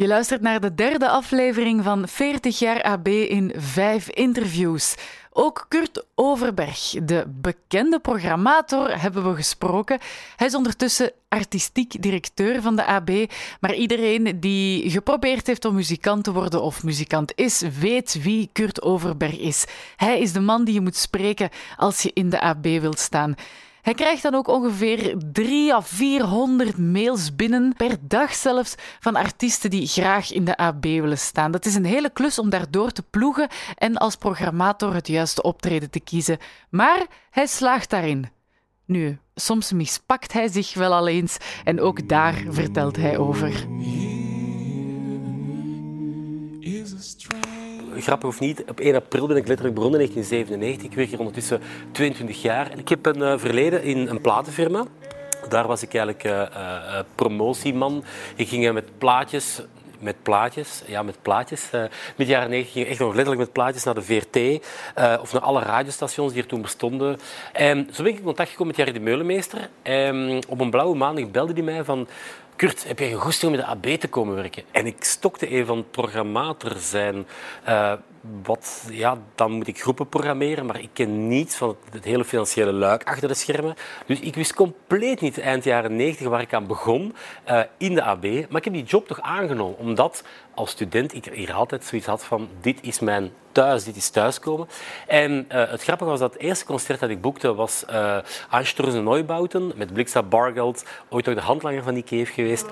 Je luistert naar de derde aflevering van 40 jaar AB in vijf interviews. Ook Kurt Overberg, de bekende programmator, hebben we gesproken. Hij is ondertussen artistiek directeur van de AB, maar iedereen die geprobeerd heeft om muzikant te worden of muzikant is, weet wie Kurt Overberg is. Hij is de man die je moet spreken als je in de AB wilt staan. Hij krijgt dan ook ongeveer 3 à 400 mails binnen, per dag zelfs, van artiesten die graag in de AB willen staan. Dat is een hele klus om daardoor te ploegen en als programmator het juiste optreden te kiezen. Maar hij slaagt daarin. Nu, soms mispakt hij zich wel al eens en ook daar vertelt hij over grappig of niet, op 1 april ben ik letterlijk begonnen in 1997. Ik werk hier ondertussen 22 jaar. En ik heb een uh, verleden in een platenfirma. Daar was ik eigenlijk uh, uh, promotieman. Ik ging met plaatjes met plaatjes. Ja, met plaatjes. Uh, de jaren 90 ging ik echt nog letterlijk met plaatjes naar de VRT of naar alle radiostations die er toen bestonden. En zo ben ik in contact gekomen met Jarry de Meulemeester. En op een blauwe maandag belde hij mij van Kurt, heb een goesting om met de AB te komen werken? En ik stokte even van programmator zijn. Uh, wat, ja, dan moet ik groepen programmeren, maar ik ken niets van het, hele financiële luik achter de schermen. Dus ik wist compleet niet eind jaren 90 waar ik aan begon uh, in de AB. Maar ik heb die job toch aangenomen, omdat als student ik hier altijd zoiets had van dit is mijn thuis, dit is thuiskomen. En uh, het grappige was dat het eerste concert dat ik boekte was uh, Einsturzen Neubauten met Blixa Bargeld, ooit ook de handlanger van die keef geweest.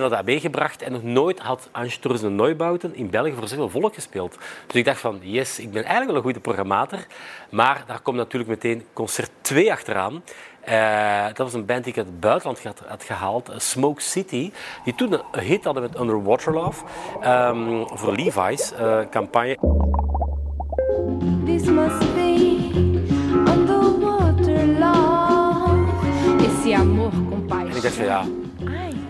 Naar de AB gebracht en nog nooit had Ansturzen Neubauten in België voor zoveel volk gespeeld. Dus ik dacht van, yes, ik ben eigenlijk wel een goede programmator. Maar daar komt natuurlijk meteen concert 2 achteraan. Uh, dat was een band die ik uit het buitenland had, had, gehaald, Smoke City, die toen een hit hadden met Underwater Love um, voor Levi's uh, campagne. This must be underwater love. Esse amor, compadre. En ik dacht van ja,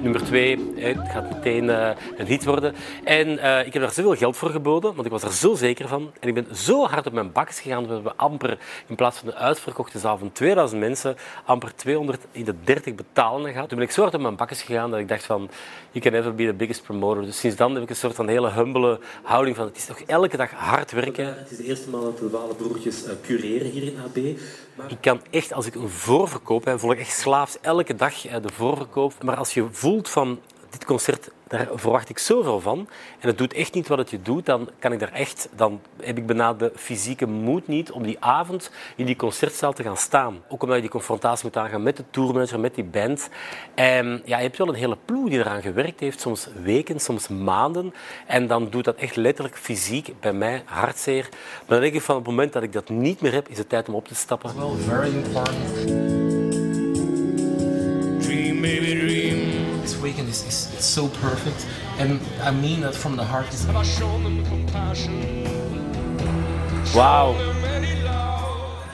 nummer twee. Het gaat meteen uh, een hit worden. En uh, ik heb daar zoveel geld voor geboden, want ik was er zo zeker van. En ik ben zo hard op mijn bakjes gegaan dat we amper, in plaats van de uitverkochte zaal van 2000 mensen, amper 200 in de 30 betalende gehad. Toen ben ik zo hard op mijn bakjes gegaan dat ik dacht van, you can never be the biggest promoter. Dus sinds dan heb ik een soort van hele humbele houding van, het is toch elke dag hard werken. Het is de eerste maal dat de Walenbroertjes uh, cureren hier in AB. Maar ik kan echt, als ik een voorverkoop heb, volg ik echt slaafs elke dag de voorverkoop. Maar als je voelt van dit concert, daar verwacht ik zoveel van. En het doet echt niet wat het je doet, dan kan ik daar echt, dan heb ik bijna de fysieke moed niet om die avond in die concertzaal te gaan staan. Ook omdat je die confrontatie moet aangaan met de tourmanager, met die band. En ja, je hebt wel een hele ploeg die eraan gewerkt heeft, soms weken, soms maanden. En dan doet dat echt letterlijk fysiek bij mij hartzeer. Maar dan denk ik van het moment dat ik dat niet meer heb, is het tijd om op te stappen. Well, very important. Weekend is, is so perfect. And I mean that from the heart. Wauw.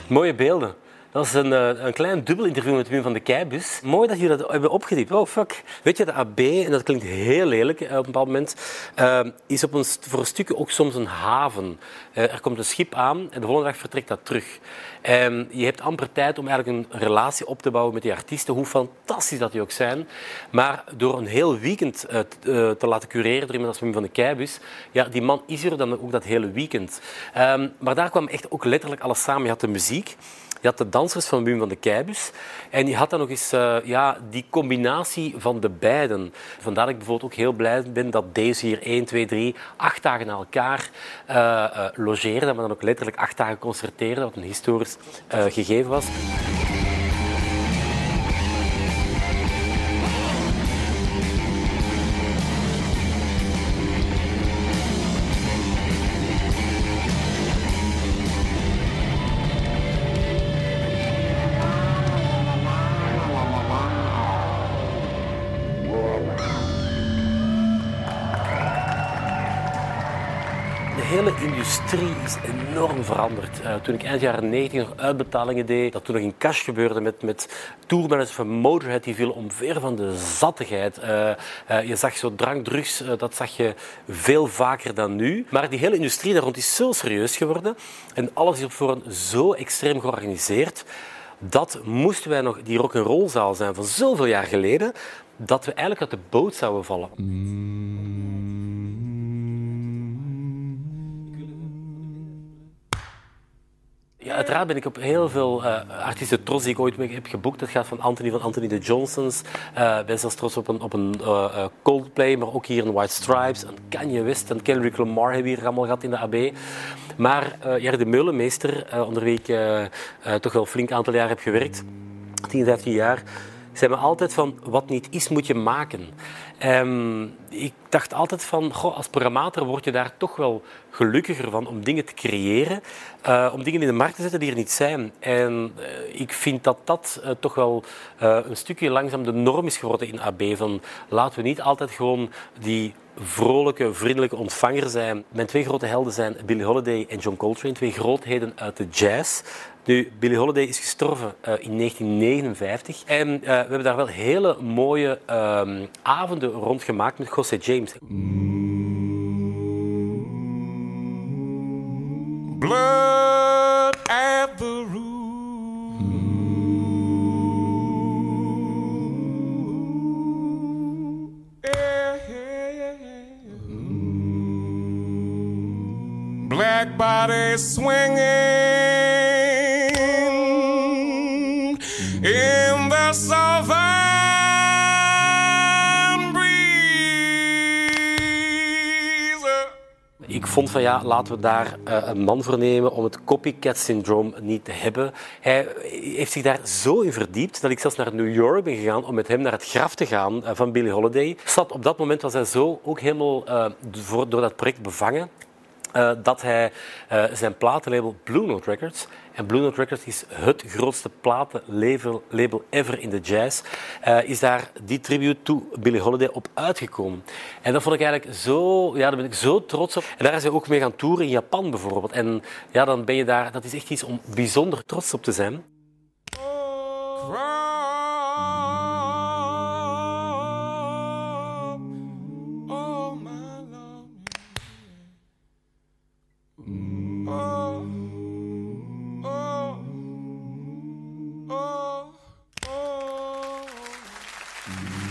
Mooie beelden. Dat is een, een klein dubbel interview met Wim van de Keibus. Mooi dat jullie dat hebben opgediept. Oh, fuck. Weet je, de AB, en dat klinkt heel lelijk op een bepaald moment, uh, is op een, voor een stukje ook soms een haven. Uh, er komt een schip aan en de volgende dag vertrekt dat terug. En je hebt amper tijd om eigenlijk een relatie op te bouwen met die artiesten, hoe fantastisch dat die ook zijn. Maar door een heel weekend uh, te laten cureren door iemand als Wim van de Keibus, ja, die man is er dan ook dat hele weekend. Um, maar daar kwam echt ook letterlijk alles samen. Je had de muziek, je had de dansers van Wim van de Keibus. En je had dan nog eens uh, ja, die combinatie van de beiden. Vandaar dat ik bijvoorbeeld ook heel blij ben dat deze hier 1, 2, 3, acht dagen na elkaar uh, uh. Maar dan ook letterlijk acht dagen concerteerde, wat een historisch gegeven was. Hele industrie is enorm veranderd. Uh, toen ik eind jaren 90 nog uitbetalingen deed, dat toen nog in cash gebeurde met, met tourmanagers van Motorhead, die viel omver van de zattigheid. Uh, uh, je zag zo drank, drugs, dat zag je veel vaker dan nu. Maar die hele industrie daar rond is zo serieus geworden en alles is op voorhand zo extreem georganiseerd dat moesten wij nog die rock roll zaal zijn van zoveel jaar geleden, dat we eigenlijk uit de boot zouden vallen. Ja, uiteraard ben ik op heel veel uh, artiesten trots die ik ooit heb geboekt. Dat gaat van Anthony van Anthony de Johnsons. Uh, ben zelfs trots op een, op een uh, Coldplay, maar ook hier een White Stripes, een Kanye West, een Kendrick Lamar hebben we hier allemaal gehad in de AB. Maar uh, de Meulenmeester, onder wie ik toch wel een flink aantal jaar heb gewerkt, 10, 15 jaar, zei me altijd van, wat niet is, moet je maken. Um, ik dacht altijd van, goh, als programmator word je daar toch wel gelukkiger van om dingen te creëren, uh, om dingen in de markt te zetten die er niet zijn. En uh, ik vind dat dat uh, toch wel een stukje langzaam de norm is geworden in AB. Van, laten we niet altijd gewoon die vrolijke, vriendelijke ontvanger zijn. Mijn twee grote helden zijn Billie Holiday en John Coltrane, twee grootheden uit de jazz. Nu, Billie Holiday is gestorven uh, in 1959 en uh, we hebben daar wel hele mooie uh, avonden rond gemaakt met José James. Swinging. in. Ik vond van ja, laten we daar uh, een man voor nemen om het copycat syndroom niet te hebben. Hij heeft zich daar zo in verdiept dat ik zelfs naar New York ben gegaan om met hem naar het graf te gaan uh, van Billie Holiday. Zat op dat moment was hij zo ook helemaal voor, door dat project bevangen. Uh, dat hij uh, zijn platenlabel Blue Note Records en Blue Note Records is het grootste platenlabel label ever in de jazz. Uh, is daar die tribute to Billie Holiday op uitgekomen. En dat vond ik eigenlijk zo... Ja, daar ben ik zo trots op. En daar is hij ook mee gaan toeren in Japan bijvoorbeeld. En ja, dan ben je daar... Dat is echt iets om bijzonder trots op te zijn. Mm-hmm.